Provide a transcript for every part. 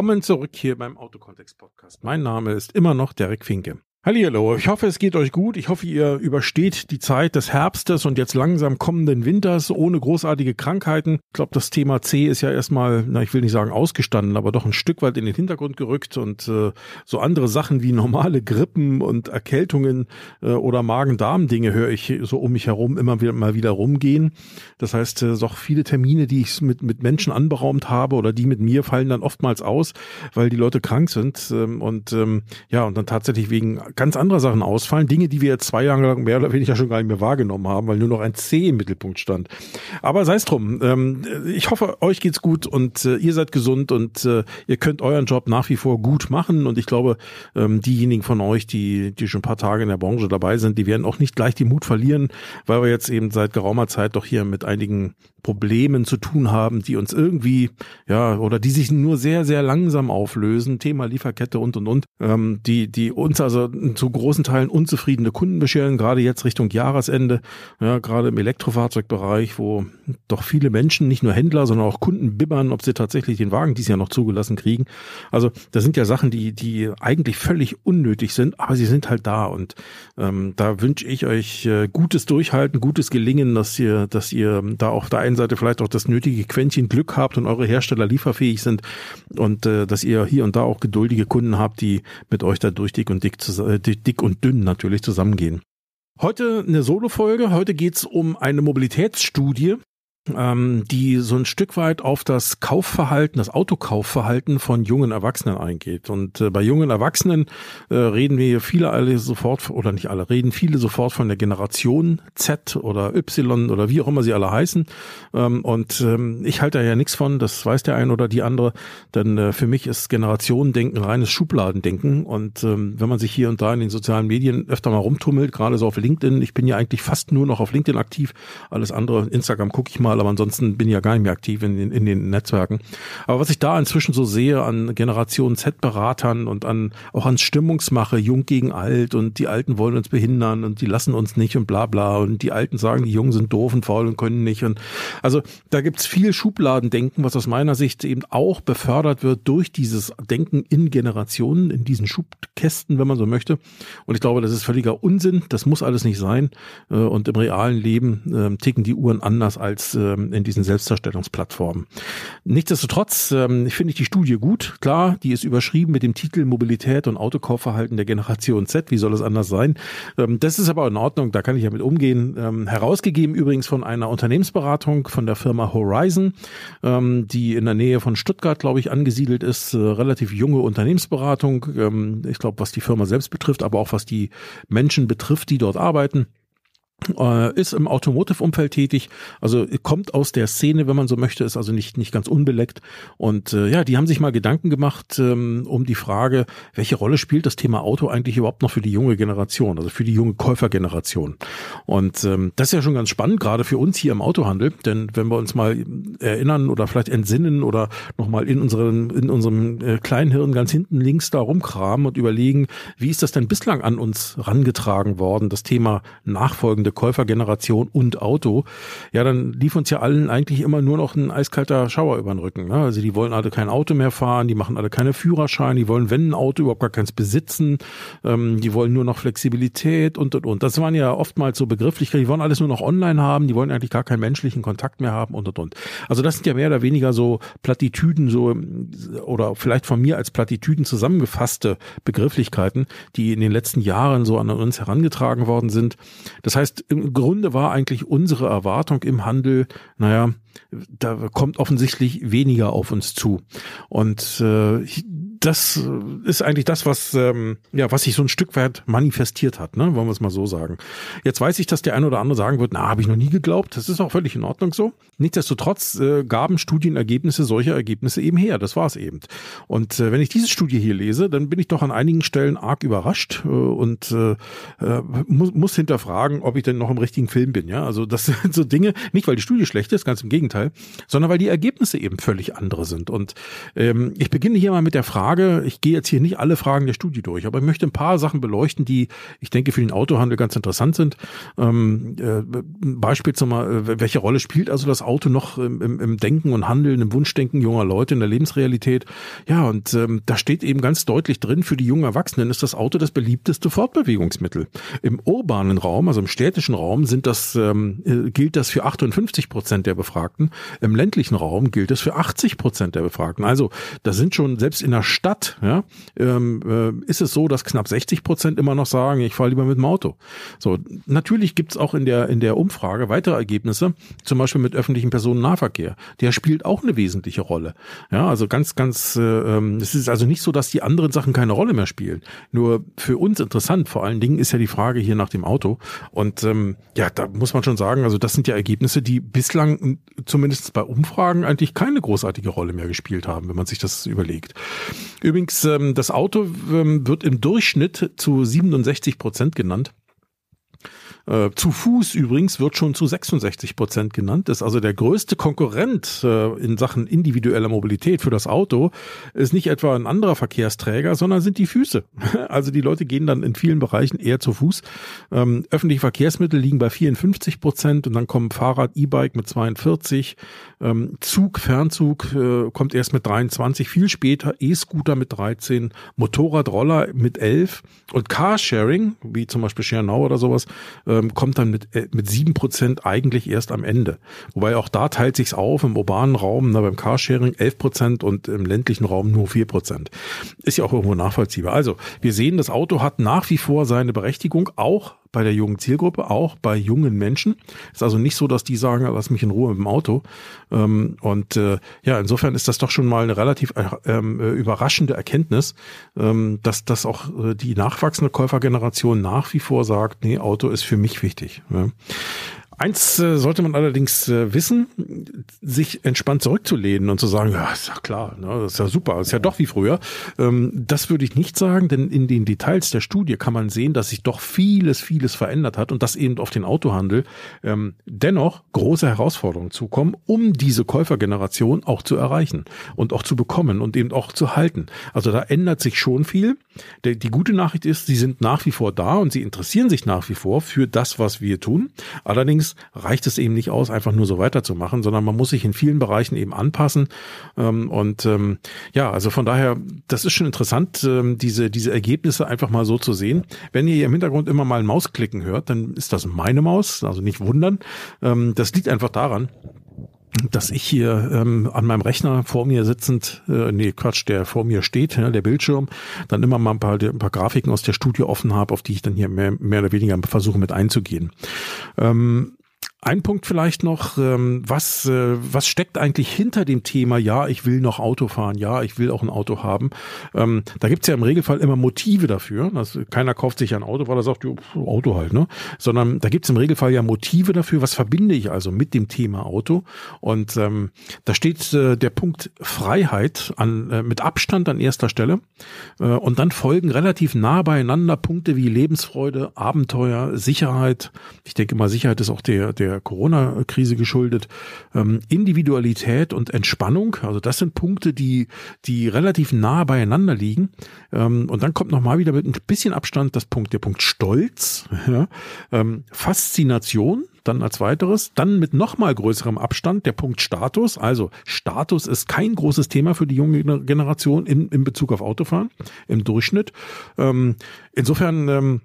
Willkommen zurück hier beim Autokontext Podcast. Mein Name ist immer noch Derek Finke. Hallo, ich hoffe, es geht euch gut. Ich hoffe, ihr übersteht die Zeit des Herbstes und jetzt langsam kommenden Winters ohne großartige Krankheiten. Ich glaube, das Thema C ist ja erstmal, na, ich will nicht sagen ausgestanden, aber doch ein Stück weit in den Hintergrund gerückt und äh, so andere Sachen wie normale Grippen und Erkältungen äh, oder Magen-Darm-Dinge höre ich so um mich herum immer wieder mal wieder rumgehen. Das heißt, äh, doch viele Termine, die ich mit mit Menschen anberaumt habe oder die mit mir fallen dann oftmals aus, weil die Leute krank sind ähm, und ähm, ja und dann tatsächlich wegen ganz andere Sachen ausfallen. Dinge, die wir zwei Jahre lang mehr oder weniger schon gar nicht mehr wahrgenommen haben, weil nur noch ein C im Mittelpunkt stand. Aber sei es drum. Ähm, ich hoffe, euch geht's gut und äh, ihr seid gesund und äh, ihr könnt euren Job nach wie vor gut machen. Und ich glaube, ähm, diejenigen von euch, die, die schon ein paar Tage in der Branche dabei sind, die werden auch nicht gleich die Mut verlieren, weil wir jetzt eben seit geraumer Zeit doch hier mit einigen Problemen zu tun haben, die uns irgendwie, ja, oder die sich nur sehr, sehr langsam auflösen. Thema Lieferkette und und und, ähm, die, die uns also zu großen Teilen unzufriedene Kunden bescheren, gerade jetzt Richtung Jahresende, ja, gerade im Elektrofahrzeugbereich, wo doch viele Menschen, nicht nur Händler, sondern auch Kunden bibbern, ob sie tatsächlich den Wagen dies Jahr noch zugelassen kriegen. Also das sind ja Sachen, die, die eigentlich völlig unnötig sind, aber sie sind halt da und ähm, da wünsche ich euch äh, gutes Durchhalten, gutes Gelingen, dass ihr, dass ihr da auf der einen Seite vielleicht auch das nötige Quäntchen Glück habt und eure Hersteller lieferfähig sind und äh, dass ihr hier und da auch geduldige Kunden habt, die mit euch da durch dick und dick, äh, dick und dünn natürlich zusammengehen. Heute eine Solo-Folge. Heute geht's um eine Mobilitätsstudie, ähm, die so ein Stück weit auf das Kaufverhalten, das Autokaufverhalten von jungen Erwachsenen eingeht. Und äh, bei jungen Erwachsenen äh, reden wir viele alle sofort, oder nicht alle, reden viele sofort von der Generation Z oder Y oder wie auch immer sie alle heißen. Ähm, und ähm, ich halte da ja nichts von, das weiß der eine oder die andere, denn äh, für mich ist Generationendenken reines Schubladendenken. Und ähm, wenn man sich hier und da in den sozialen Medien öfter mal rumtummelt, gerade so auf LinkedIn, ich bin ja eigentlich fast nur noch auf LinkedIn aktiv, alles andere, Instagram gucke ich mal, aber ansonsten bin ich ja gar nicht mehr aktiv in den, in den Netzwerken. Aber was ich da inzwischen so sehe an Generation Z-Beratern und an auch an Stimmungsmache, jung gegen alt und die Alten wollen uns behindern und die lassen uns nicht und bla bla und die Alten sagen, die Jungen sind doof und faul und können nicht. Und also da gibt's viel Schubladendenken, was aus meiner Sicht eben auch befördert wird durch dieses Denken in Generationen, in diesen Schubkästen, wenn man so möchte. Und ich glaube, das ist völliger Unsinn. Das muss alles nicht sein. Äh, und im realen Leben ähm, ticken die Uhren anders als ähm, in diesen Selbstdarstellungsplattformen. Nichtsdestotrotz ähm, finde ich die Studie gut. Klar, die ist überschrieben mit dem Titel Mobilität und Autokaufverhalten der Generation Z. Wie soll es anders sein? Ähm, das ist aber in Ordnung, da kann ich ja mit umgehen. Ähm, herausgegeben übrigens von einer Unternehmensberatung von der Firma Horizon, ähm, die in der Nähe von Stuttgart, glaube ich, angesiedelt ist. Äh, relativ junge Unternehmensberatung. Ähm, ich glaube, was die Firma selbst betrifft, aber auch was die Menschen betrifft, die dort arbeiten ist im Automotive-Umfeld tätig, also kommt aus der Szene, wenn man so möchte, ist also nicht nicht ganz unbeleckt. Und äh, ja, die haben sich mal Gedanken gemacht ähm, um die Frage, welche Rolle spielt das Thema Auto eigentlich überhaupt noch für die junge Generation, also für die junge Käufergeneration? Und ähm, das ist ja schon ganz spannend, gerade für uns hier im Autohandel, denn wenn wir uns mal erinnern oder vielleicht entsinnen oder nochmal in unseren in unserem äh, kleinen Hirn ganz hinten links da rumkramen und überlegen, wie ist das denn bislang an uns rangetragen worden, das Thema nachfolgende wachsende Käufergeneration und Auto, ja, dann lief uns ja allen eigentlich immer nur noch ein eiskalter Schauer über den Rücken. Ne? Also die wollen alle kein Auto mehr fahren, die machen alle keine Führerschein, die wollen, wenn ein Auto, überhaupt gar keins besitzen, ähm, die wollen nur noch Flexibilität und und und. Das waren ja oftmals so Begrifflichkeiten, die wollen alles nur noch online haben, die wollen eigentlich gar keinen menschlichen Kontakt mehr haben und und und. Also das sind ja mehr oder weniger so Plattitüden, so oder vielleicht von mir als Plattitüden zusammengefasste Begrifflichkeiten, die in den letzten Jahren so an uns herangetragen worden sind. Das heißt, im Grunde war eigentlich unsere Erwartung im Handel, naja, da kommt offensichtlich weniger auf uns zu. Und äh, das ist eigentlich das, was ähm, ja, was sich so ein Stück weit manifestiert hat, ne? wollen wir es mal so sagen. Jetzt weiß ich, dass der eine oder andere sagen wird, na, habe ich noch nie geglaubt. Das ist auch völlig in Ordnung so. Nichtsdestotrotz äh, gaben Studienergebnisse solche Ergebnisse eben her. Das war es eben. Und äh, wenn ich diese Studie hier lese, dann bin ich doch an einigen Stellen arg überrascht äh, und äh, äh muss, muss hinterfragen, ob ich denn noch im richtigen Film bin. Ja, also das sind so Dinge. Nicht, weil die Studie schlecht ist, ganz im Gegenteil, sondern weil die Ergebnisse eben völlig andere sind. Und ähm, ich beginne hier mal mit der Frage Frage, ich gehe jetzt hier nicht alle Fragen der Studie durch, aber ich möchte ein paar Sachen beleuchten, die ich denke für den Autohandel ganz interessant sind. Ähm, äh, Beispiel zum mal, welche Rolle spielt also das Auto noch im, im, Denken und Handeln, im Wunschdenken junger Leute in der Lebensrealität? Ja, und ähm, da steht eben ganz deutlich drin, für die jungen Erwachsenen ist das Auto das beliebteste Fortbewegungsmittel. Im urbanen Raum, also im städtischen Raum, sind das, ähm, äh, gilt das für 58 Prozent der Befragten. Im ländlichen Raum gilt es für 80 Prozent der Befragten. Also da sind schon selbst in der Stadt, ja, ähm, äh, ist es so, dass knapp 60 Prozent immer noch sagen, ich fahre lieber mit dem Auto. So, natürlich gibt es auch in der in der Umfrage weitere Ergebnisse, zum Beispiel mit öffentlichem Personennahverkehr. Der spielt auch eine wesentliche Rolle. Ja, also ganz, ganz, äh, ähm, es ist also nicht so, dass die anderen Sachen keine Rolle mehr spielen. Nur für uns interessant, vor allen Dingen ist ja die Frage hier nach dem Auto. Und ähm, ja, da muss man schon sagen, also das sind ja Ergebnisse, die bislang zumindest bei Umfragen eigentlich keine großartige Rolle mehr gespielt haben, wenn man sich das überlegt. Übrigens, ähm, das Auto ähm, wird im Durchschnitt zu 67 Prozent genannt. Äh, zu Fuß übrigens wird schon zu 66 Prozent genannt, ist also der größte Konkurrent äh, in Sachen individueller Mobilität für das Auto, ist nicht etwa ein anderer Verkehrsträger, sondern sind die Füße. Also die Leute gehen dann in vielen Bereichen eher zu Fuß. Ähm, öffentliche Verkehrsmittel liegen bei 54 Prozent und dann kommen Fahrrad, E-Bike mit 42, ähm, Zug, Fernzug äh, kommt erst mit 23, viel später E-Scooter mit 13, Motorradroller mit 11 und Carsharing, wie zum Beispiel Now oder sowas, ähm, kommt dann mit, äh, mit eigentlich erst am Ende. Wobei auch da teilt sich's auf im urbanen Raum, na, beim Carsharing elf Prozent und im ländlichen Raum nur vier Prozent. Ist ja auch irgendwo nachvollziehbar. Also wir sehen, das Auto hat nach wie vor seine Berechtigung, auch bei der jungen Zielgruppe, auch bei jungen Menschen. Ist also nicht so, dass die sagen, lass mich in Ruhe mit dem Auto. Ähm, und äh, ja, insofern ist das doch schon mal eine relativ äh, ähm, äh, überraschende Erkenntnis, ähm, dass, dass auch äh, die nachwachsende Käufergeneration nach wie vor sagt, nee, Auto ist für mich wichtig. Ja. Eins äh, sollte man allerdings äh, wissen, sich entspannt zurückzulehnen und zu sagen, ja, ist ja klar, ne, ist ja super, ist ja doch wie früher. Ähm, das würde ich nicht sagen, denn in den Details der Studie kann man sehen, dass sich doch vieles, vieles verändert hat und dass eben auf den Autohandel ähm, dennoch große Herausforderungen zukommen, um diese Käufergeneration auch zu erreichen und auch zu bekommen und eben auch zu halten. Also da ändert sich schon viel. Die, die gute Nachricht ist, sie sind nach wie vor da und sie interessieren sich nach wie vor für das, was wir tun. Allerdings reicht es eben nicht aus, einfach nur so weiterzumachen, sondern man muss sich in vielen Bereichen eben anpassen. Ähm, und ähm, ja, also von daher, das ist schon interessant, ähm, diese, diese Ergebnisse einfach mal so zu sehen. Wenn ihr im Hintergrund immer mal ein Mausklicken hört, dann ist das meine Maus, also nicht wundern. das liegt einfach daran, dass ich hier ähm, an meinem Rechner vor mir sitzend, äh, nee, Quatsch, der vor mir steht, ja, der Bildschirm, dann immer mal ein paar, ein paar Grafiken aus der Studie offen habe, auf die ich dann hier mehr, mehr oder weniger versuche mit einzugehen. Ähm, ein Punkt vielleicht noch, ähm, was, äh, was steckt eigentlich hinter dem Thema, ja, ich will noch Auto fahren, ja, ich will auch ein Auto haben. Ähm, da gibt's ja im Regelfall immer Motive dafür. Keiner kauft sich ein Auto, weil er sagt, Auto halt, ne? Sondern da gibt's im Regelfall ja Motive dafür, was verbinde ich also mit dem Thema Auto. Und ähm, da steht äh, der Punkt Freiheit an, äh, mit Abstand an erster Stelle. Äh, und dann folgen relativ nah beieinander Punkte wie Lebensfreude, Abenteuer, Sicherheit. Ich denke mal, Sicherheit ist auch der, der der Corona-Krise geschuldet. Ähm, Individualität und Entspannung, also das sind Punkte, die, die relativ nah beieinander liegen. Ähm, und dann kommt nochmal wieder mit ein bisschen Abstand das Punkt, der Punkt Stolz, ja, ähm, Faszination, dann als weiteres, dann mit nochmal größerem Abstand der Punkt Status. Also Status ist kein großes Thema für die junge Generation in, in Bezug auf Autofahren im Durchschnitt. Ähm, insofern ähm,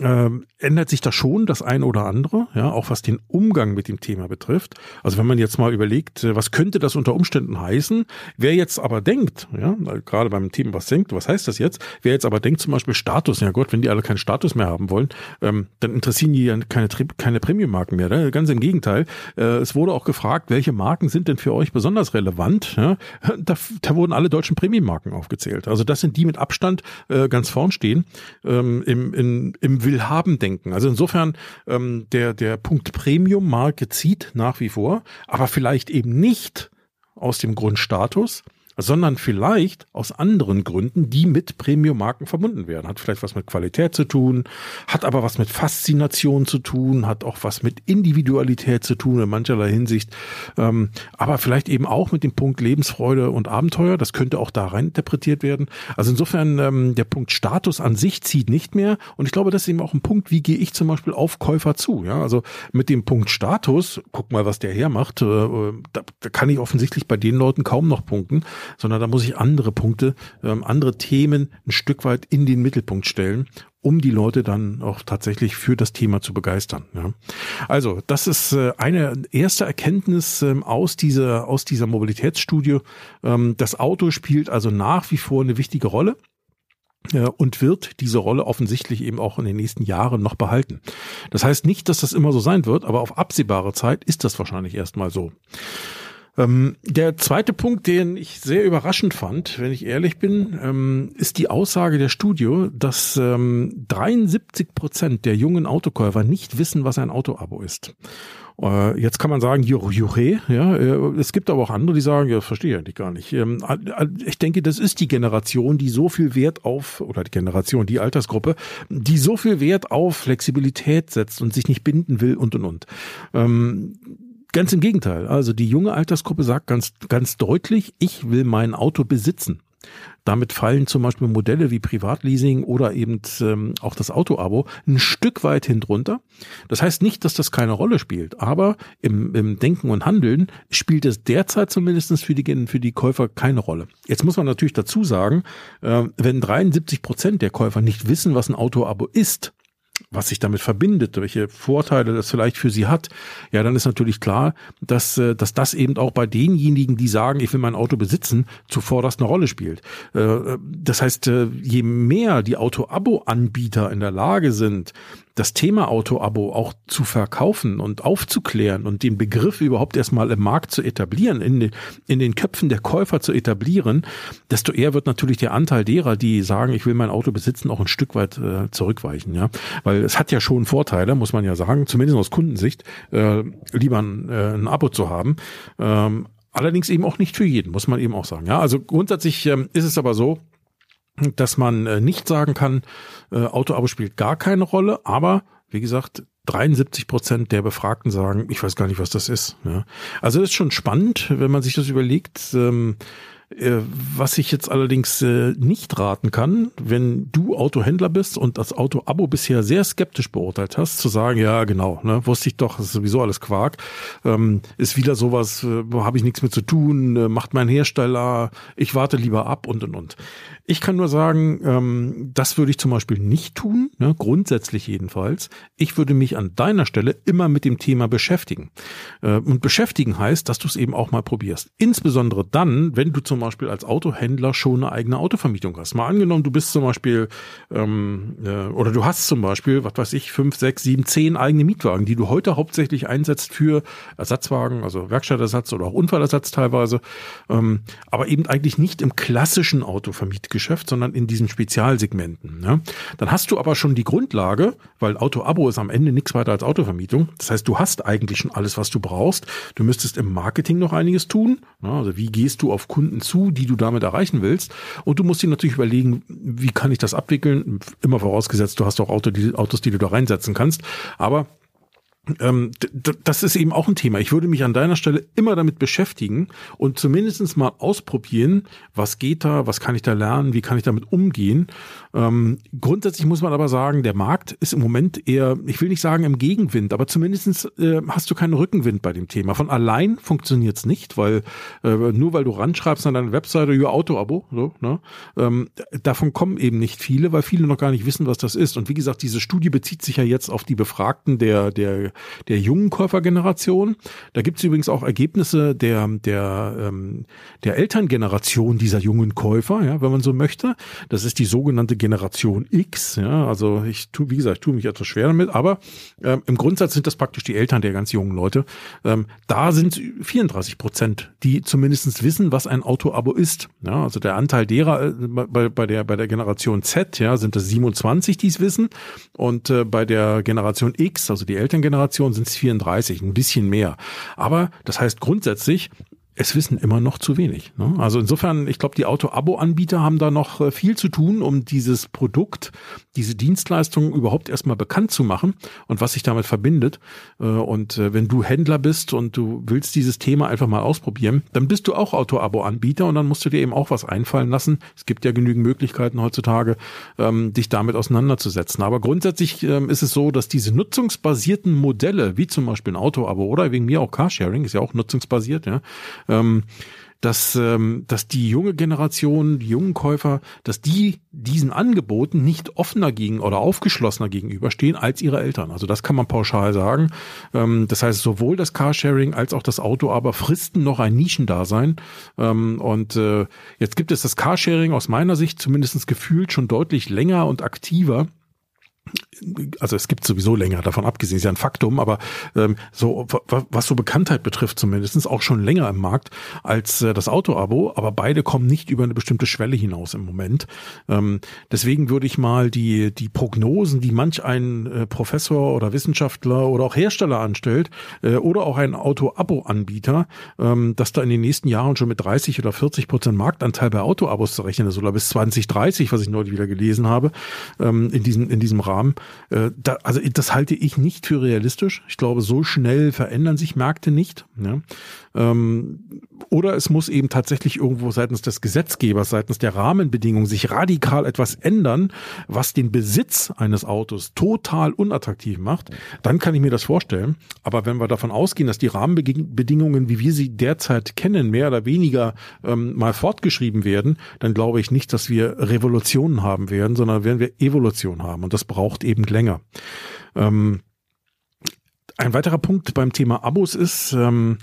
ähm, ändert sich da schon das eine oder andere, ja, auch was den Umgang mit dem Thema betrifft. Also wenn man jetzt mal überlegt, äh, was könnte das unter Umständen heißen, wer jetzt aber denkt, ja, gerade beim Thema was denkt, was heißt das jetzt? Wer jetzt aber denkt zum Beispiel Status, ja Gott, wenn die alle keinen Status mehr haben wollen, ähm, dann interessieren die ja keine, keine Premium-Marken mehr. Ne? Ganz im Gegenteil. Äh, es wurde auch gefragt, welche Marken sind denn für euch besonders relevant? Ja? Da, da wurden alle deutschen Premium-Marken aufgezählt. Also das sind die mit Abstand äh, ganz vorn stehen ähm, im, in, im Willhaben-Denken. Also insofern ähm, der, der Punkt Premium-Marke zieht nach wie vor, aber vielleicht eben nicht aus dem Grundstatus, sondern vielleicht aus anderen Gründen, die mit Premium-Marken verbunden werden. Hat vielleicht was mit Qualität zu tun, hat aber was mit Faszination zu tun, hat auch was mit Individualität zu tun in mancherlei Hinsicht, ähm, aber vielleicht eben auch mit dem Punkt Lebensfreude und Abenteuer. Das könnte auch da rein interpretiert werden. Also insofern ähm, der Punkt Status an sich zieht nicht mehr und ich glaube, das ist eben auch ein Punkt, wie gehe ich zum Beispiel auf Käufer zu. Ja, also mit dem Punkt Status, guck mal, was der hermacht, äh, da, da kann ich offensichtlich bei den Leuten kaum noch punkten, sondern da muss ich andere Punkte, ähm, andere Themen ein Stück weit in den Mittelpunkt stellen um die Leute dann auch tatsächlich für das Thema zu begeistern. Ja. Also das ist äh, eine erste Erkenntnis ähm, aus dieser aus dieser Mobilitätsstudie. Ähm, das Auto spielt also nach wie vor eine wichtige Rolle und wird diese Rolle offensichtlich eben auch in den nächsten Jahren noch behalten. Das heißt nicht, dass das immer so sein wird, aber auf absehbare Zeit ist das wahrscheinlich erstmal so. Ähm, der zweite Punkt, den ich sehr überraschend fand, wenn ich ehrlich bin, ähm, ist die Aussage der Studio, dass ähm, 73 Prozent der jungen Autokäufer nicht wissen, was ein Autoabo ist. Äh, jetzt kann man sagen, juche, ja, äh, es gibt aber auch andere, die sagen, ja, verstehe ich eigentlich gar nicht. Ähm, ich denke, das ist die Generation, die so viel Wert auf, oder die Generation, die Altersgruppe, die so viel Wert auf Flexibilität setzt und sich nicht binden will und und und. Ähm, ganz im Gegenteil. Also die junge Altersgruppe sagt ganz, ganz deutlich, ich will mein Auto besitzen. Damit fallen zum Beispiel Modelle wie Privatleasing oder eben ähm, auch das Autoabo ein Stück weit hinunter. Das heißt nicht, dass das keine Rolle spielt, aber im, im Denken und Handeln spielt es derzeit zumindest für die, für die Käufer keine Rolle. Jetzt muss man natürlich dazu sagen, äh, wenn 73 Prozent der Käufer nicht wissen, was ein Autoabo ist, was sich damit verbindet, welche Vorteile das vielleicht für sie hat, ja, dann ist natürlich klar, dass, äh, dass das eben auch bei denjenigen, die sagen, ich will mein Auto besitzen, zuvorderst eine Rolle spielt. Äh, das heißt, äh, je mehr die Auto-Abo-Anbieter in der Lage sind, das Thema Auto-Abo auch zu verkaufen und aufzuklären und den Begriff überhaupt erstmal im Markt zu etablieren, in den, in den Köpfen der Käufer zu etablieren, desto eher wird natürlich der Anteil derer, die sagen, ich will mein Auto besitzen, auch ein Stück weit äh, zurückweichen, ja. Weil es hat ja schon Vorteile, muss man ja sagen, zumindest aus Kundensicht, äh, lieber ein, äh, ein Abo zu haben. Ähm, allerdings eben auch nicht für jeden, muss man eben auch sagen. Ja, also grundsätzlich ähm, ist es aber so, dass man äh, nicht sagen kann, äh, Autoabo spielt gar keine Rolle, aber wie gesagt, 73 Prozent der Befragten sagen, ich weiß gar nicht, was das ist. Ja. Also das ist schon spannend, wenn man sich das überlegt. Ähm, äh, was ich jetzt allerdings äh, nicht raten kann, wenn du Autohändler bist und das Auto-Abo bisher sehr skeptisch beurteilt hast, zu sagen, ja genau, ne, wusste ich doch, ist sowieso alles Quark, ähm, ist wieder sowas, äh, habe ich nichts mit zu tun, äh, macht mein Hersteller, ich warte lieber ab und und und. Ich kann nur sagen, ähm, das würde ich zum Beispiel nicht tun, ne, grundsätzlich jedenfalls. Ich würde mich an deiner Stelle immer mit dem Thema beschäftigen. Äh, und beschäftigen heißt, dass du es eben auch mal probierst. Insbesondere dann, wenn du zum Beispiel als Autohändler schon eine eigene Autovermietung hast. Mal angenommen, du bist zum Beispiel ähm, äh, oder du hast zum Beispiel, was weiß ich, fünf, sechs, sieben, zehn eigene Mietwagen, die du heute hauptsächlich einsetzt für Ersatzwagen, also Werkstattersatz oder auch Unfallersatz teilweise, ähm, aber eben eigentlich nicht im klassischen Autovermietgeschäft Geschäft, sondern in diesen Spezialsegmenten. Ne? Dann hast du aber schon die Grundlage, weil Auto-Abo ist am Ende nichts weiter als Autovermietung. Das heißt, du hast eigentlich schon alles, was du brauchst. Du müsstest im Marketing noch einiges tun. Ne? Also wie gehst du auf Kunden zu, die du damit erreichen willst? Und du musst dir natürlich überlegen, wie kann ich das abwickeln? Immer vorausgesetzt, du hast auch Auto, die, Autos, die du da reinsetzen kannst. Aber ähm, das ist eben auch ein Thema. Ich würde mich an deiner Stelle immer damit beschäftigen und zumindestens mal ausprobieren, was geht da, was kann ich da lernen, wie kann ich damit umgehen. Ähm, grundsätzlich muss man aber sagen, der Markt ist im Moment eher, ich will nicht sagen im Gegenwind, aber zumindestens äh, hast du keinen Rückenwind bei dem Thema. Von allein funktioniert's nicht, weil äh, nur weil du ranschreibst an deine Webseite, ja, Auto-Abo, so, ne, ähm, davon kommen eben nicht viele, weil viele noch gar nicht wissen, was das ist. Und wie gesagt, diese Studie bezieht sich ja jetzt auf die Befragten der, der der jungen Käufergeneration. Da gibt es übrigens auch Ergebnisse der, der, ähm, der Elterngeneration dieser jungen Käufer, ja, wenn man so möchte. Das ist die sogenannte Generation X. Ja, also ich tu, wie gesagt, ich tue mich etwas schwer damit, aber ähm, im Grundsatz sind das praktisch die Eltern der ganz jungen Leute. Ähm, da sind 34 Prozent, die zumindestens wissen, was ein Auto-Abo ist. Ja, also der Anteil derer äh, bei, bei der bei der Generation Z, ja, sind es 27, die es wissen, und äh, bei der Generation X, also die Elterngeneration, sind es 34, ein bisschen mehr. Aber das heißt grundsätzlich, es wissen immer noch zu wenig. Ne? Also insofern, ich glaube, die Auto-Abo-Anbieter haben da noch äh, viel zu tun, um dieses Produkt, diese Dienstleistung überhaupt erstmal bekannt zu machen und was sich damit verbindet. Äh, und äh, wenn du Händler bist und du willst dieses Thema einfach mal ausprobieren, dann bist du auch Auto-Abo-Anbieter und dann musst du dir eben auch was einfallen lassen. Es gibt ja genügend Möglichkeiten heutzutage, ähm, dich damit auseinanderzusetzen. Aber grundsätzlich ähm, ist es so, dass diese nutzungsbasierten Modelle, wie zum Beispiel ein Auto-Abo oder wegen mir auch Carsharing, ist ja auch nutzungsbasiert, ja, ähm, dass, ähm, dass die junge Generation, die jungen Käufer, dass die diesen Angeboten nicht offener gegen oder aufgeschlossener gegenüberstehen als ihre Eltern. Also das kann man pauschal sagen. Ähm, das heißt, sowohl das Carsharing als auch das Auto aber fristen noch ein Nischendasein. Ähm, und äh, jetzt gibt es das Carsharing aus meiner Sicht zumindest gefühlt schon deutlich länger und aktiver also es gibt sowieso länger davon abgesehen, ist ja ein Faktum, aber ähm, so was so Bekanntheit betrifft zumindestens auch schon länger im Markt als äh, das Auto-Abo, aber beide kommen nicht über eine bestimmte Schwelle hinaus im Moment. Ähm, deswegen würde ich mal die die Prognosen, die manch ein äh, Professor oder Wissenschaftler oder auch Hersteller anstellt äh, oder auch ein Auto-Abo-Anbieter, ähm, dass da in den nächsten Jahren schon mit 30 oder 40 Prozent Marktanteil bei Auto-Abos zu rechnen ist oder bis 2030, was ich neulich wieder gelesen habe, ähm, in diesem in diesem Rahmen äh, da, also das halte ich nicht für realistisch. Ich glaube, so schnell verändern sich Märkte nicht. Ja. Ähm, oder es muss eben tatsächlich irgendwo seitens des Gesetzgebers, seitens der Rahmenbedingungen sich radikal etwas ändern, was den Besitz eines Autos total unattraktiv macht. Dann kann ich mir das vorstellen. Aber wenn wir davon ausgehen, dass die Rahmenbedingungen, wie wir sie derzeit kennen, mehr oder weniger ähm, mal fortgeschrieben werden, dann glaube ich nicht, dass wir Revolutionen haben werden, sondern werden wir Evolution haben. Und das braucht eben länger. Ähm, ein weiterer Punkt beim Thema Abos ist, ähm,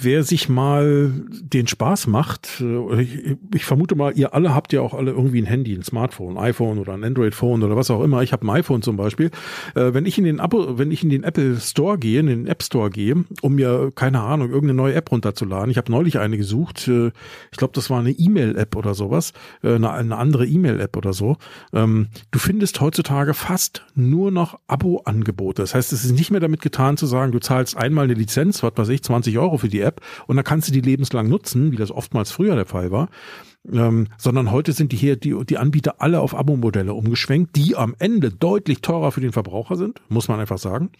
wer sich mal den Spaß macht, äh, ich, ich, vermute mal, ihr alle habt ja auch alle irgendwie ein Handy, ein Smartphone, ein iPhone oder ein Android-Phone oder was auch immer. Ich habe ein iPhone zum Beispiel. Äh, wenn ich in den Abo, wenn ich in den Apple Store gehe, in den App Store gehe, um mir keine Ahnung irgendeine neue App runterzuladen, ich habe neulich eine gesucht. Äh, ich glaube, das war eine E-Mail-App oder sowas, eine, eine andere E-Mail-App oder so. Ähm, du findest heutzutage fast nur noch Abo-Angebote. Das heißt, es ist nicht mehr damit getan zu sagen, du zahlst einmal eine Lizenz, was weiß ich, 20 20 Euro für die App und dann kannst du die lebenslang nutzen, wie das oftmals früher der Fall war ähm, sondern heute sind die hier die, die Anbieter alle auf Abo-Modelle umgeschwenkt, die am Ende deutlich teurer für den Verbraucher sind, muss man einfach sagen,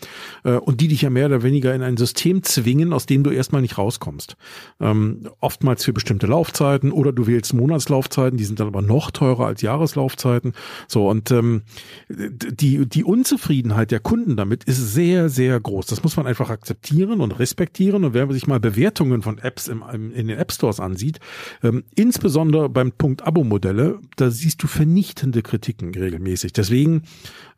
äh, und die dich ja mehr oder weniger in ein System zwingen, aus dem du erstmal nicht rauskommst. Ähm, oftmals für bestimmte Laufzeiten oder du wählst Monatslaufzeiten, die sind dann aber noch teurer als Jahreslaufzeiten. So und ähm, die die Unzufriedenheit der Kunden damit ist sehr sehr groß. Das muss man einfach akzeptieren und respektieren. Und wenn man sich mal Bewertungen von Apps im, in den App Stores ansieht, ähm, insbesondere insbesondere beim Punkt Abo-Modelle, da siehst du vernichtende Kritiken regelmäßig. Deswegen,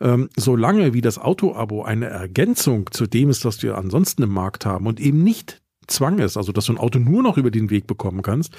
ähm, solange wie das Auto-Abo eine Ergänzung zu dem ist, was wir ansonsten im Markt haben und eben nicht Zwang ist, also dass du ein Auto nur noch über den Weg bekommen kannst.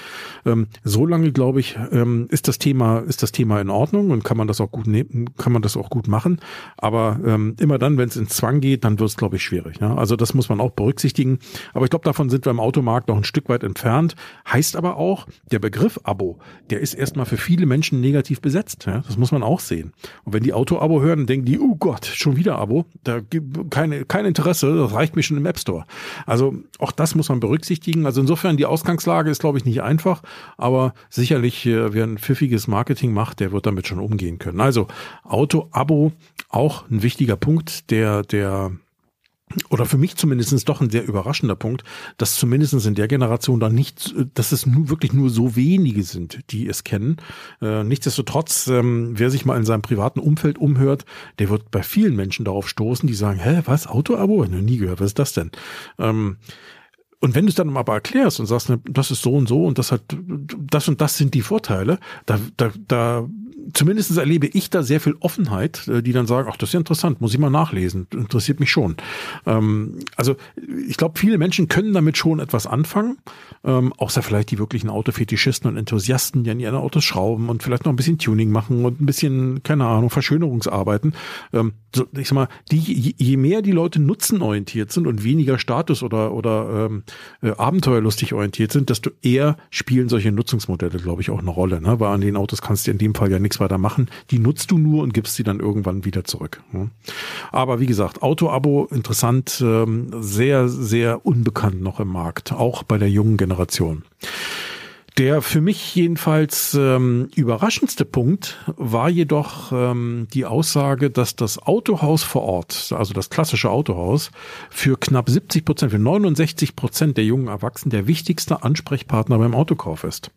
Ähm, so lange, glaube ich, ähm, ist das Thema ist das Thema in Ordnung und kann man das auch gut nehmen, kann man das auch gut machen. Aber ähm, immer dann, wenn es in Zwang geht, dann wird es, glaube ich, schwierig. Ja? Also das muss man auch berücksichtigen. Aber ich glaube, davon sind wir im Automarkt noch ein Stück weit entfernt. Heißt aber auch, der Begriff Abo, der ist erstmal für viele Menschen negativ besetzt. Ja? Das muss man auch sehen. Und wenn die Auto-Abo hören, denken die, oh Gott, schon wieder Abo. Da gibt keine kein Interesse. Das reicht mir schon im App Store. Also auch das muss man berücksichtigen. Also insofern, die Ausgangslage ist, glaube ich, nicht einfach, aber sicherlich, äh, wer ein pfiffiges Marketing macht, der wird damit schon umgehen können. Also Auto-Abo, auch ein wichtiger Punkt, der, der oder für mich zumindest doch ein sehr überraschender Punkt, dass zumindest in der Generation dann nicht, dass es nur wirklich nur so wenige sind, die es kennen. Äh, nichtsdestotrotz, ähm, wer sich mal in seinem privaten Umfeld umhört, der wird bei vielen Menschen darauf stoßen, die sagen, hä, was, Auto-Abo? Noch nie gehört, was ist das denn? Ähm, und wenn du es dann aber erklärst und sagst, ne, das ist so und so und das hat das und das sind die Vorteile, da, da, da zumindest erlebe ich da sehr viel Offenheit, äh, die dann sagen, ach, das ist ja interessant, muss ich mal nachlesen, interessiert mich schon. Ähm, also ich glaube, viele Menschen können damit schon etwas anfangen, ähm, außer vielleicht die wirklichen Autofetischisten und Enthusiasten, die an ihren Autos schrauben und vielleicht noch ein bisschen Tuning machen und ein bisschen, keine Ahnung, Verschönerungsarbeiten. Ähm, so, ich sag mal, die, je mehr die Leute nutzenorientiert sind und weniger Status oder, oder ähm, äh, abenteuerlustig orientiert sind, desto eher spielen solche Nutzungsmodelle, glaube ich, auch eine Rolle, ne? weil an den Autos kannst du in dem Fall ja nichts nichts weiter machen. Die nutzt du nur und gibst sie dann irgendwann wieder zurück. Aber wie gesagt, Auto-Abo interessant, ähm, sehr, sehr unbekannt noch im Markt, auch bei der jungen Generation. Der für mich jedenfalls ähm, überraschendste Punkt war jedoch ähm, die Aussage, dass das Autohaus vor Ort, also das klassische Autohaus, für knapp 70 Prozent, für 69 Prozent der jungen Erwachsenen der wichtigste Ansprechpartner beim Autokauf ist.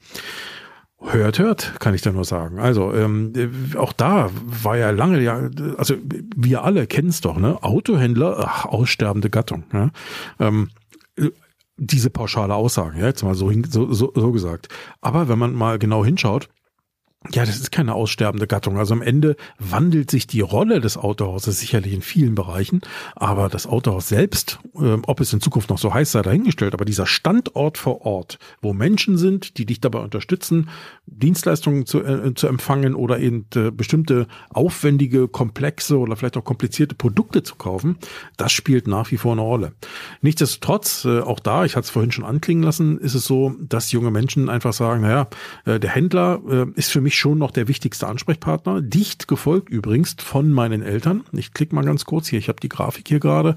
Hört, hört, kann ich da nur sagen. Also ähm, auch da war ja lange, ja, also wir alle kennen es doch, ne? Autohändler, ach, aussterbende Gattung. Ja? Ähm, diese pauschale Aussage, ja, jetzt mal so, so, so gesagt. Aber wenn man mal genau hinschaut, ja, das ist keine aussterbende Gattung. Also am Ende wandelt sich die Rolle des Autohauses sicherlich in vielen Bereichen, aber das Autohaus selbst, äh, ob es in Zukunft noch so heiß sei, dahingestellt, aber dieser Standort vor Ort, wo Menschen sind, die dich dabei unterstützen, Dienstleistungen zu, äh, zu empfangen oder eben äh, bestimmte aufwendige, komplexe oder vielleicht auch komplizierte Produkte zu kaufen, das spielt nach wie vor eine Rolle. Nichtsdestotrotz, äh, auch da, ich hatte es vorhin schon anklingen lassen, ist es so, dass junge Menschen einfach sagen, naja, äh, der Händler äh, ist für mich mich schon noch der wichtigste Ansprechpartner. Dicht gefolgt übrigens von meinen Eltern. Ich klicke mal ganz kurz hier. Ich habe die Grafik hier gerade.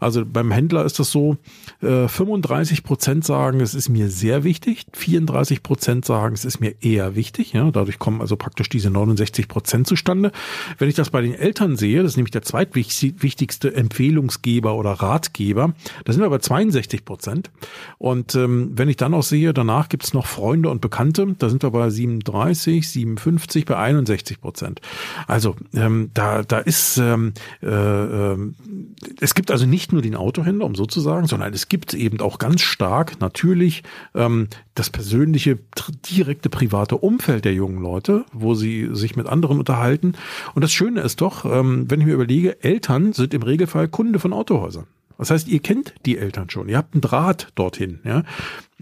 Also beim Händler ist das so, äh, 35 Prozent sagen, es ist mir sehr wichtig. 34 Prozent sagen, es ist mir eher wichtig. Ja, dadurch kommen also praktisch diese 69 Prozent zustande. Wenn ich das bei den Eltern sehe, das ist nämlich der zweitwichtigste Empfehlungsgeber oder Ratgeber, da sind wir bei 62 Prozent. Und ähm, wenn ich dann auch sehe, danach gibt es noch Freunde und Bekannte, da sind wir bei 37, 57 bei 61 Prozent. Also ähm, da, da ist, ähm, äh, äh, es gibt also nicht nur den Autohändler, um so zu sagen, sondern es gibt eben auch ganz stark natürlich ähm, das persönliche, direkte private Umfeld der jungen Leute, wo sie sich mit anderen unterhalten. Und das Schöne ist doch, ähm, wenn ich mir überlege, Eltern sind im Regelfall Kunde von Autohäusern. Das heißt, ihr kennt die Eltern schon, ihr habt einen Draht dorthin, ja.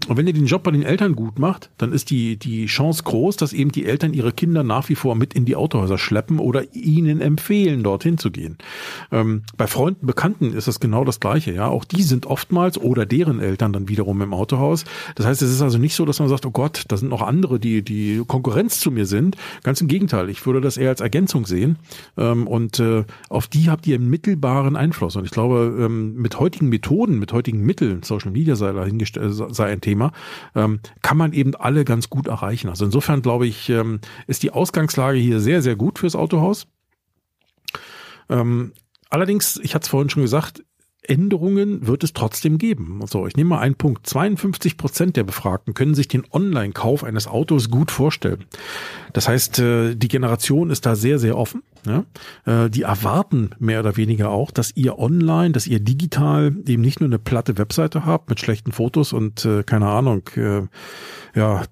Und wenn ihr den Job bei den Eltern gut macht, dann ist die, die Chance groß, dass eben die Eltern ihre Kinder nach wie vor mit in die Autohäuser schleppen oder ihnen empfehlen, dorthin zu gehen. Ähm, bei Freunden, Bekannten ist das genau das Gleiche, ja. Auch die sind oftmals oder deren Eltern dann wiederum im Autohaus. Das heißt, es ist also nicht so, dass man sagt, oh Gott, da sind noch andere, die, die Konkurrenz zu mir sind. Ganz im Gegenteil. Ich würde das eher als Ergänzung sehen. Ähm, und äh, auf die habt ihr einen mittelbaren Einfluss. Und ich glaube, ähm, mit heutigen Methoden, mit heutigen Mitteln, Social Media sei dahingestellt, sei ein Thema, ähm, kann man eben alle ganz gut erreichen. Also insofern glaube ich, ähm, ist die Ausgangslage hier sehr, sehr gut fürs Autohaus. Ähm, allerdings, ich hatte es vorhin schon gesagt, Änderungen wird es trotzdem geben. So, ich nehme mal einen Punkt. 52 Prozent der Befragten können sich den Online-Kauf eines Autos gut vorstellen. Das heißt, äh, die Generation ist da sehr, sehr offen. Ja? Äh, die erwarten mehr oder weniger auch, dass ihr online, dass ihr digital eben nicht nur eine platte Webseite habt mit schlechten Fotos und äh, keine Ahnung, ja,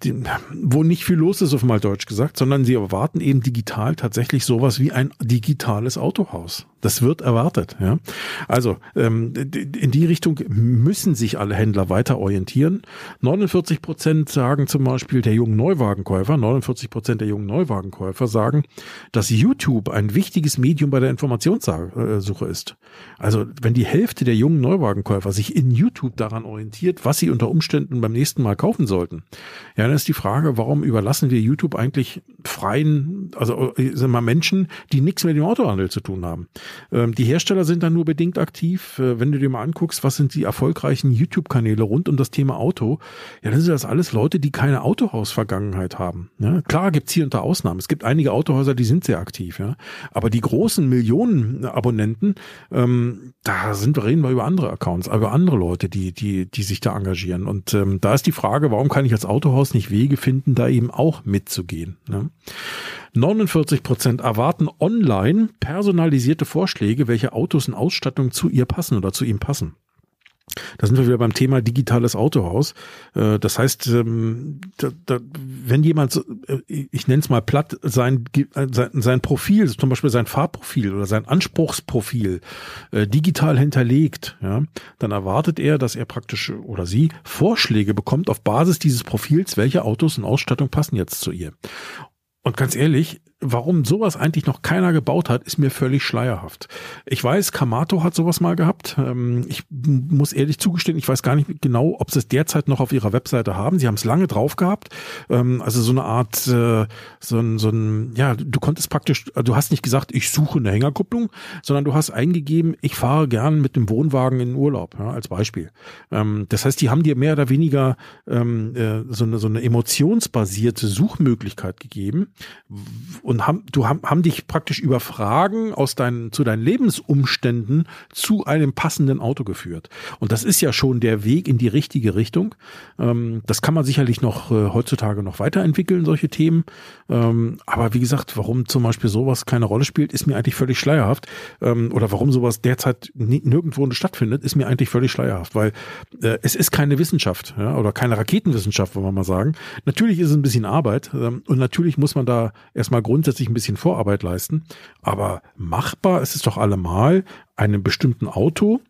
wo nicht viel los ist, auf mal Deutsch gesagt, sondern sie erwarten eben digital tatsächlich sowas wie ein digitales Autohaus. Das wird erwartet. Ja? Also ähm, in die Richtung müssen sich alle Händler weiter orientieren. 49 Prozent sagen zum Beispiel der jungen Neuwagenkäufer, 49 Prozent der jungen Neuwagenkäufer sagen, dass YouTube ein wichtiges Medium bei der Informationssuche ist. Also wenn die Hälfte der jungen Neuwagenkäufer sich in YouTube daran orientiert, was sie unter Umständen beim nächsten Mal kaufen sollten, ja, dann ist die Frage, warum überlassen wir YouTube eigentlich freien, also äh, sind mal Menschen, die nichts mit dem Autohandel zu tun haben. Ähm, die Hersteller sind dann nur bedingt aktiv. Äh, wenn du dir mal anguckst, was sind die erfolgreichen YouTube-Kanäle rund um das Thema Auto, ja, dann sind das alles Leute, die keine Autohaus-Vergangenheit haben. Ja, klar gibt's hier unter Ausnahmen. Es gibt einige Autohäuser, die sind sehr aktiv, ja. Aber die großen Millionen Abonnenten, ähm, da sind wir, reden wir über andere Accounts, über andere Leute, die, die, die sich da engagieren. Und ähm, da ist die Frage, warum kann ich als Autohaus nicht Wege finden, da eben auch mitzugehen? Ne? 49 Prozent erwarten online personalisierte Vorschläge, welche Autos und Ausstattung zu ihr passen oder zu ihm passen. Da sind wir wieder beim Thema digitales Autohaus. Äh, das heißt, ähm, wenn jemand, äh, ich nenne es mal platt, sein, sein Profil, zum Beispiel sein Fahrprofil oder sein Anspruchsprofil äh, digital hinterlegt, ja, dann erwartet er, dass er praktisch oder sie Vorschläge bekommt auf Basis dieses Profils, welche Autos und Ausstattung passen jetzt zu ihr. Und ganz ehrlich, warum sowas eigentlich noch keiner gebaut hat, ist mir völlig schleierhaft. Ich weiß, Kamato hat sowas mal gehabt. Ähm, ich muss ehrlich zugestehen, ich weiß gar nicht genau, ob sie es derzeit noch auf ihrer Webseite haben. Sie haben es lange drauf gehabt. Ähm, also so eine Art, äh, so ein, so ein, ja, du konntest praktisch, du hast nicht gesagt, ich suche eine Hängerkupplung, sondern du hast eingegeben, ich fahre gern mit dem Wohnwagen in Urlaub, ja, als Beispiel. Ähm, das heißt, die haben dir mehr oder weniger äh, so, eine, so eine emotionsbasierte Suchmöglichkeit gegeben haben, du haben, haben dich praktisch über Fragen aus deinen, zu deinen Lebensumständen zu einem passenden Auto geführt. Und das ist ja schon der Weg in die richtige Richtung. Ähm, das kann man sicherlich noch äh, heutzutage noch weiterentwickeln, solche Themen. Ähm, aber wie gesagt, warum zum Beispiel sowas keine Rolle spielt, ist mir eigentlich völlig schleierhaft. Ähm, oder warum sowas derzeit nirgendwo stattfindet, ist mir eigentlich völlig schleierhaft, weil äh, es ist keine Wissenschaft ja, oder keine Raketenwissenschaft, wollen wir mal sagen. Natürlich ist es ein bisschen Arbeit ähm, und natürlich muss man da erstmal Grund grundsätzlich ein bisschen Vorarbeit leisten. Aber machbar ist es doch allemal, einem bestimmten Auto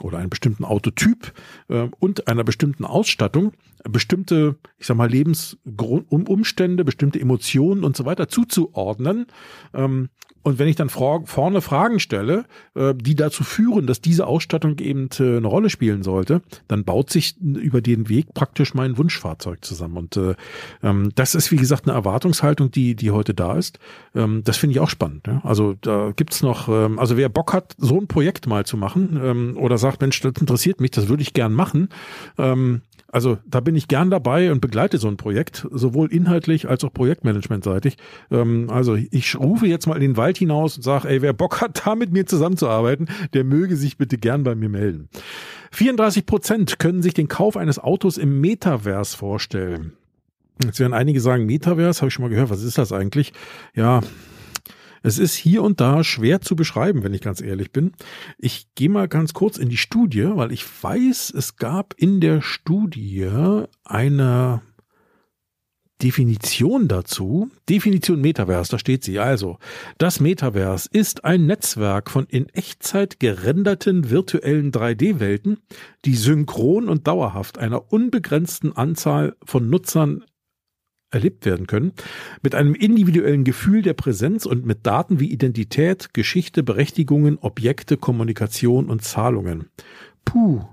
oder einem bestimmten Autotyp äh, und einer bestimmten Ausstattung bestimmte, ich sag mal, Lebensumstände, bestimmte Emotionen und so weiter zuzuordnen. Ähm, und wenn ich dann vorne Fragen stelle, äh, die dazu führen, dass diese Ausstattung eben äh, eine Rolle spielen sollte, dann baut sich über den Weg praktisch mein Wunschfahrzeug zusammen. Und äh, ähm, das ist, wie gesagt, eine Erwartungshaltung, die, die heute da ist. Ähm, das finde ich auch spannend. Also da gibt's noch, also wer Bock hat, so ein Projekt mal zu machen oder sagt, Mensch, das interessiert mich, das würde ich gern machen, also da bin ich gern dabei und begleite so ein Projekt, sowohl inhaltlich als auch projektmanagementseitig. Ähm, also ich rufe jetzt mal in den Wald hinaus und sage, ey, wer Bock hat, da mit mir zusammenzuarbeiten, der möge sich bitte gern bei mir melden. 34 Prozent können sich den Kauf eines Autos im Metaverse vorstellen. Jetzt werden einige sagen, Metaverse, habe ich schon mal gehört, was ist das eigentlich? Ja, es ist hier und da schwer zu beschreiben, wenn ich ganz ehrlich bin. Ich gehe mal ganz kurz in die Studie, weil ich weiß, es gab in der Studie eine Definition dazu. Definition Metaverse, da steht sie. Also, das Metaverse ist ein Netzwerk von in Echtzeit gerenderten virtuellen 3D-Welten, die synchron und dauerhaft einer unbegrenzten Anzahl von Nutzern erlebt werden können, mit einem individuellen Gefühl der Präsenz und mit Daten wie Identität, Geschichte, Berechtigungen, Objekte, Kommunikation und Zahlungen. Puh.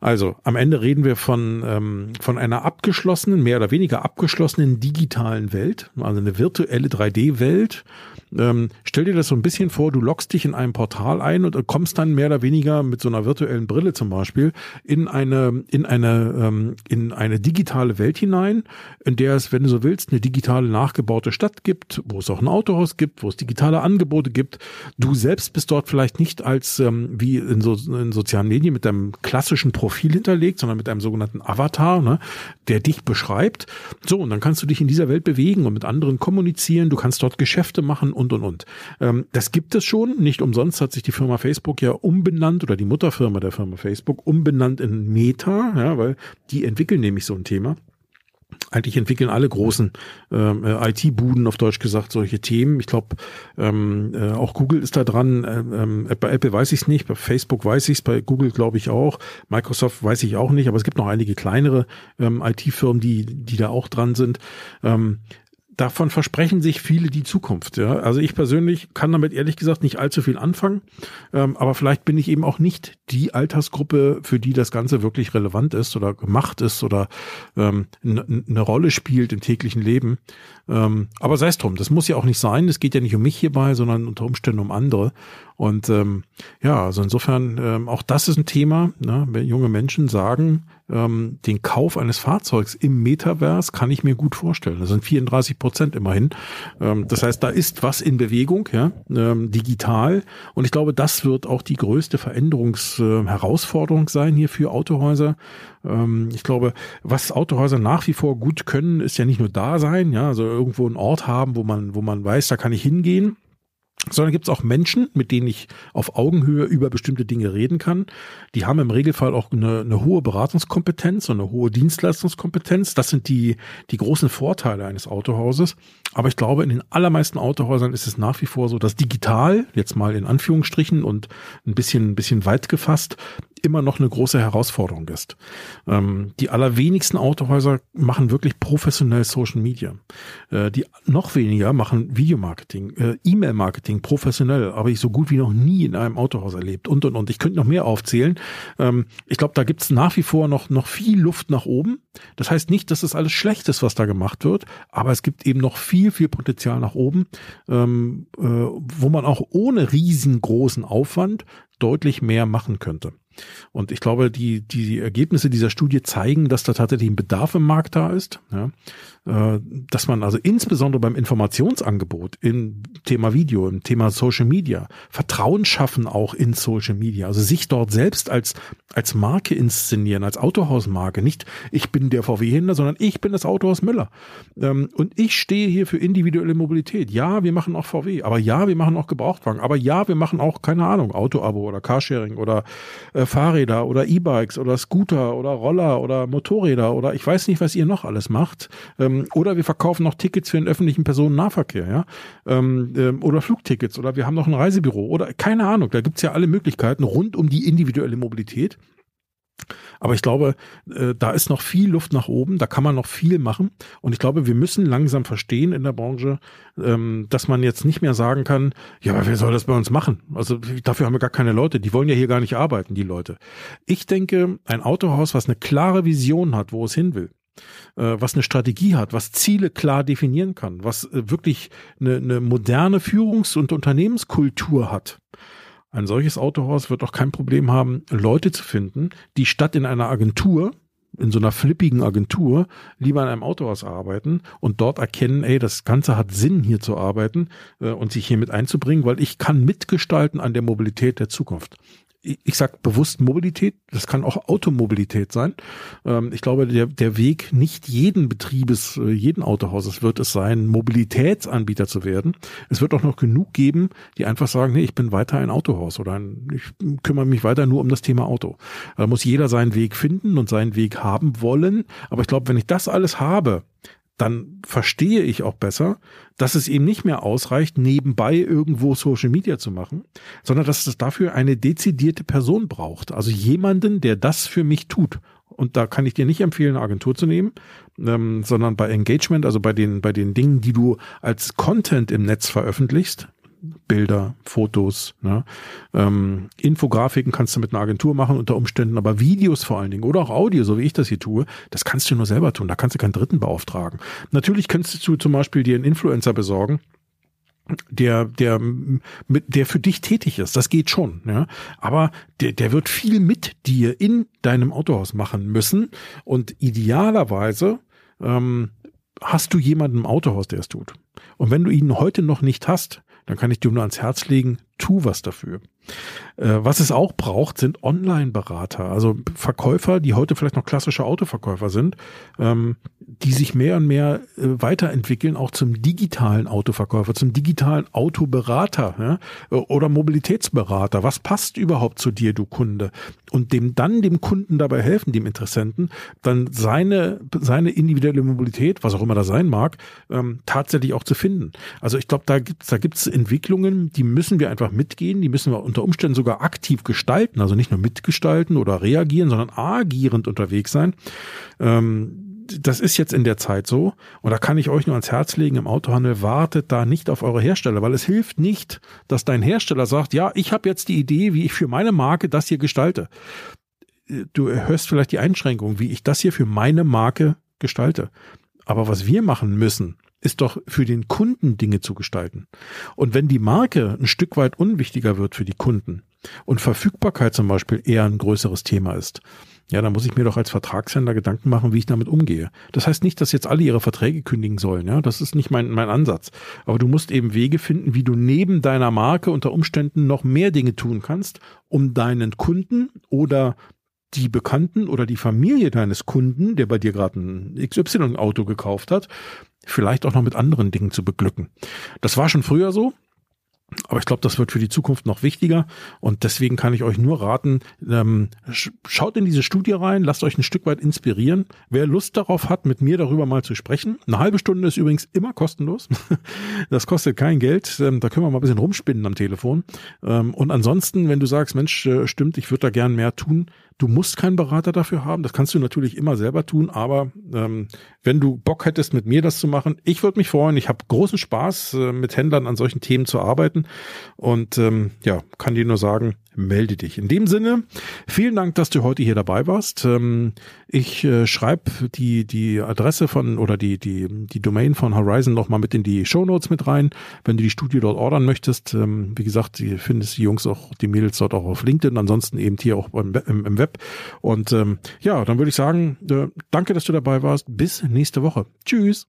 Also am Ende reden wir von, ähm, von einer abgeschlossenen, mehr oder weniger abgeschlossenen digitalen Welt, also eine virtuelle 3D-Welt, ähm, stell dir das so ein bisschen vor, du loggst dich in einem Portal ein und kommst dann mehr oder weniger mit so einer virtuellen Brille zum Beispiel in eine, in eine, ähm, in eine digitale Welt hinein, in der es, wenn du so willst, eine digitale nachgebaute Stadt gibt, wo es auch ein Autohaus gibt, wo es digitale Angebote gibt. Du selbst bist dort vielleicht nicht als ähm, wie in, so, in sozialen Medien mit deinem klassischen Profil hinterlegt, sondern mit einem sogenannten Avatar, ne, der dich beschreibt. So, und dann kannst du dich in dieser Welt bewegen und mit anderen kommunizieren. Du kannst dort Geschäfte machen und und, und, und. Ähm, das gibt es schon. Nicht umsonst hat sich die Firma Facebook ja umbenannt oder die Mutterfirma der Firma Facebook umbenannt in Meta, ja, weil die entwickeln nämlich so ein Thema eigentlich entwickeln alle großen ähm, äh, IT-Buden auf Deutsch gesagt solche Themen. Ich glaube, ähm, äh, auch Google ist da dran. Ähm, äh, bei Apple weiß ich es nicht, bei Facebook weiß ich es, bei Google glaube ich auch. Microsoft weiß ich auch nicht, aber es gibt noch einige kleinere ähm, IT-Firmen, die die da auch dran sind. Ähm, davon versprechen sich viele die Zukunft. Ja? Also ich persönlich kann damit ehrlich gesagt nicht allzu viel anfangen, ähm, aber vielleicht bin ich eben auch nicht die Altersgruppe, für die das Ganze wirklich relevant ist oder gemacht ist oder ähm, eine Rolle spielt im täglichen Leben. Ähm, aber sei es drum, das muss ja auch nicht sein. Es geht ja nicht um mich hierbei, sondern unter Umständen um andere. Und ähm, ja, also insofern, ähm, auch das ist ein Thema. Ne? Wenn junge Menschen sagen, ähm, den Kauf eines Fahrzeugs im Metaverse kann ich mir gut vorstellen. Das sind 34 Prozent immerhin. Ähm, das heißt, da ist was in Bewegung, ja, ähm, digital. Und ich glaube, das wird auch die größte Veränderungsherausforderung äh, sein hier für Autohäuser. Ähm, ich glaube, was Autohäuser nach wie vor gut können, ist ja nicht nur da sein, ja, also irgendwo einen Ort haben, wo man, wo man weiß, da kann ich hingehen sondern gibt es auch Menschen, mit denen ich auf Augenhöhe über bestimmte Dinge reden kann. Die haben im Regelfall auch eine, eine hohe Beratungskompetenz und eine hohe Dienstleistungskompetenz. Das sind die, die großen Vorteile eines Autohauses. Aber ich glaube, in den allermeisten Autohäusern ist es nach wie vor so, dass digital, jetzt mal in Anführungsstrichen und ein bisschen, ein bisschen weit gefasst, immer noch eine große Herausforderung ist. Ähm, die allerwenigsten Autohäuser machen wirklich professionell Social Media. Äh, die noch weniger machen Videomarketing, äh, E-Mail-Marketing professionell, aber ich so gut wie noch nie in einem Autohaus erlebt und und und. Ich könnte noch mehr aufzählen. Ähm, ich glaube, da gibt es nach wie vor noch, noch viel Luft nach oben. Das heißt nicht, dass das alles schlecht ist, was da gemacht wird, aber es gibt eben noch viel, viel Potenzial nach oben, ähm, äh, wo man auch ohne riesengroßen Aufwand deutlich mehr machen könnte. Und ich glaube, die, die Ergebnisse dieser Studie zeigen, dass da tatsächlich ein Bedarf im Markt da ist. Ja. Äh, dass man also insbesondere beim Informationsangebot im Thema Video, im Thema Social Media, Vertrauen schaffen auch in Social Media, also sich dort selbst als, als Marke inszenieren, als Autohausmarke. Nicht ich bin der VW-Händler, sondern ich bin das Autohaus Müller. Ähm, und ich stehe hier für individuelle Mobilität. Ja, wir machen auch VW, aber ja, wir machen auch Gebrauchtwagen, aber ja, wir machen auch, keine Ahnung, Autoabo oder Carsharing oder äh, Fahrräder oder E-Bikes oder Scooter oder Roller oder Motorräder oder ich weiß nicht, was ihr noch alles macht. Ähm, oder wir verkaufen noch Tickets für den öffentlichen Personennahverkehr, ja. Ähm, ähm, oder Flugtickets oder wir haben noch ein Reisebüro oder keine Ahnung. Da gibt's ja alle Möglichkeiten rund um die individuelle Mobilität. Aber ich glaube, äh, da ist noch viel Luft nach oben, da kann man noch viel machen. Und ich glaube, wir müssen langsam verstehen in der Branche, ähm, dass man jetzt nicht mehr sagen kann, ja, aber wer soll das bei uns machen? Also dafür haben wir gar keine Leute, die wollen ja hier gar nicht arbeiten, die Leute. Ich denke, ein Autohaus, was eine klare Vision hat, wo es hin will, äh, was eine Strategie hat, was Ziele klar definieren kann, was äh, wirklich eine, eine moderne Führungs- und Unternehmenskultur hat. Ein solches Autohaus wird auch kein Problem haben, Leute zu finden, die statt in einer Agentur, in so einer flippigen Agentur, lieber in einem Autohaus arbeiten und dort erkennen, ey, das Ganze hat Sinn, hier zu arbeiten äh, und sich hier mit einzubringen, weil ich kann mitgestalten an der Mobilität der Zukunft ich sage bewusst Mobilität, das kann auch Automobilität sein. Ähm, ich glaube, der, der Weg nicht jeden Betriebes, äh, jeden Autohauses wird es sein, Mobilitätsanbieter zu werden. Es wird auch noch genug geben, die einfach sagen, nee, ich bin weiter ein Autohaus oder ein, ich kümmere mich weiter nur um das Thema Auto. Da muss jeder seinen Weg finden und seinen Weg haben wollen. Aber ich glaube, wenn ich das alles habe, dann verstehe ich auch besser, dass es eben nicht mehr ausreicht, nebenbei irgendwo Social Media zu machen, sondern dass es dafür eine dezidierte Person braucht. Also jemanden, der das für mich tut. Und da kann ich dir nicht empfehlen, eine Agentur zu nehmen, ähm, sondern bei Engagement, also bei den, bei den Dingen, die du als Content im Netz veröffentlichst, Bilder, Fotos, ne? ähm, Infografiken kannst du mit einer Agentur machen unter Umständen, aber Videos vor allen Dingen oder auch Audio, so wie ich das hier tue, das kannst du nur selber tun. Da kannst du keinen Dritten beauftragen. Natürlich könntest du zum Beispiel dir einen Influencer besorgen, der, der, mit, der für dich tätig ist. Das geht schon, ja. Aber der, der wird viel mit dir in deinem Autohaus machen müssen und idealerweise ähm, hast du jemanden im Autohaus, der es tut. Und wenn du ihn heute noch nicht hast, dann kann ich dir nur ans Herz legen, tu was dafür. Äh, was es auch braucht, sind Online-Berater, also Verkäufer, die heute vielleicht noch klassische Autoverkäufer sind, ähm, die sich mehr und mehr äh, weiterentwickeln, auch zum digitalen Autoverkäufer, zum digitalen Autoberater oder Mobilitätsberater. Was passt überhaupt zu dir, du Kunde? Und dem dann dem Kunden dabei helfen, dem Interessenten, dann seine, seine individuelle Mobilität, was auch immer da sein mag, ähm, tatsächlich auch zu finden. Also ich glaube, da gibt's da gibt's Entwicklungen, die müssen wir einfach mitgehen, die müssen wir unter Umständen sogar aktiv gestalten, also nicht nur mitgestalten oder reagieren, sondern agierend unterwegs sein. Ähm, das ist jetzt in der Zeit so. Und da kann ich euch nur ans Herz legen, im Autohandel wartet da nicht auf eure Hersteller, weil es hilft nicht, dass dein Hersteller sagt, ja, ich habe jetzt die Idee, wie ich für meine Marke das hier gestalte. Du hörst vielleicht die Einschränkung, wie ich das hier für meine Marke gestalte. Aber was wir machen müssen, ist doch für den Kunden Dinge zu gestalten. Und wenn die Marke ein Stück weit unwichtiger wird für die Kunden und Verfügbarkeit zum Beispiel eher ein größeres Thema ist, ja, dann muss ich mir doch als Vertragshändler Gedanken machen, wie ich damit umgehe. Das heißt nicht, dass jetzt alle ihre Verträge kündigen sollen, ja, das ist nicht mein, mein Ansatz. Aber du musst eben Wege finden, wie du neben deiner Marke unter Umständen noch mehr Dinge tun kannst, um deinen Kunden oder die Bekannten oder die Familie deines Kunden, der bei dir gerade ein XY-Auto gekauft hat, vielleicht auch noch mit anderen Dingen zu beglücken. Das war schon früher so. Aber ich glaube, das wird für die Zukunft noch wichtiger. Und deswegen kann ich euch nur raten, ähm, schaut in diese Studie rein, lasst euch ein Stück weit inspirieren. Wer Lust darauf hat, mit mir darüber mal zu sprechen. Eine halbe Stunde ist übrigens immer kostenlos. Das kostet kein Geld. Ähm, da können wir mal ein bisschen rumspinnen am Telefon. Ähm, und ansonsten, wenn du sagst, Mensch, äh, stimmt, ich würde da gern mehr tun, Du musst keinen Berater dafür haben. Das kannst du natürlich immer selber tun. Aber ähm, wenn du Bock hättest, mit mir das zu machen, ich würde mich freuen. Ich habe großen Spaß, äh, mit Händlern an solchen Themen zu arbeiten. Und ähm, ja, kann dir nur sagen, melde dich. In dem Sinne, vielen Dank, dass du heute hier dabei warst. Ähm, ich äh, schreibe die, die Adresse von oder die, die, die Domain von Horizon nochmal mit in die Show Notes mit rein, wenn du die Studie dort ordern möchtest. Ähm, wie gesagt, die findest die Jungs auch, die Mädels dort auch auf LinkedIn, ansonsten eben hier auch im, Web. Und ähm, ja, dann würde ich sagen, äh, danke, dass du dabei warst. Bis nächste Woche. Tschüss.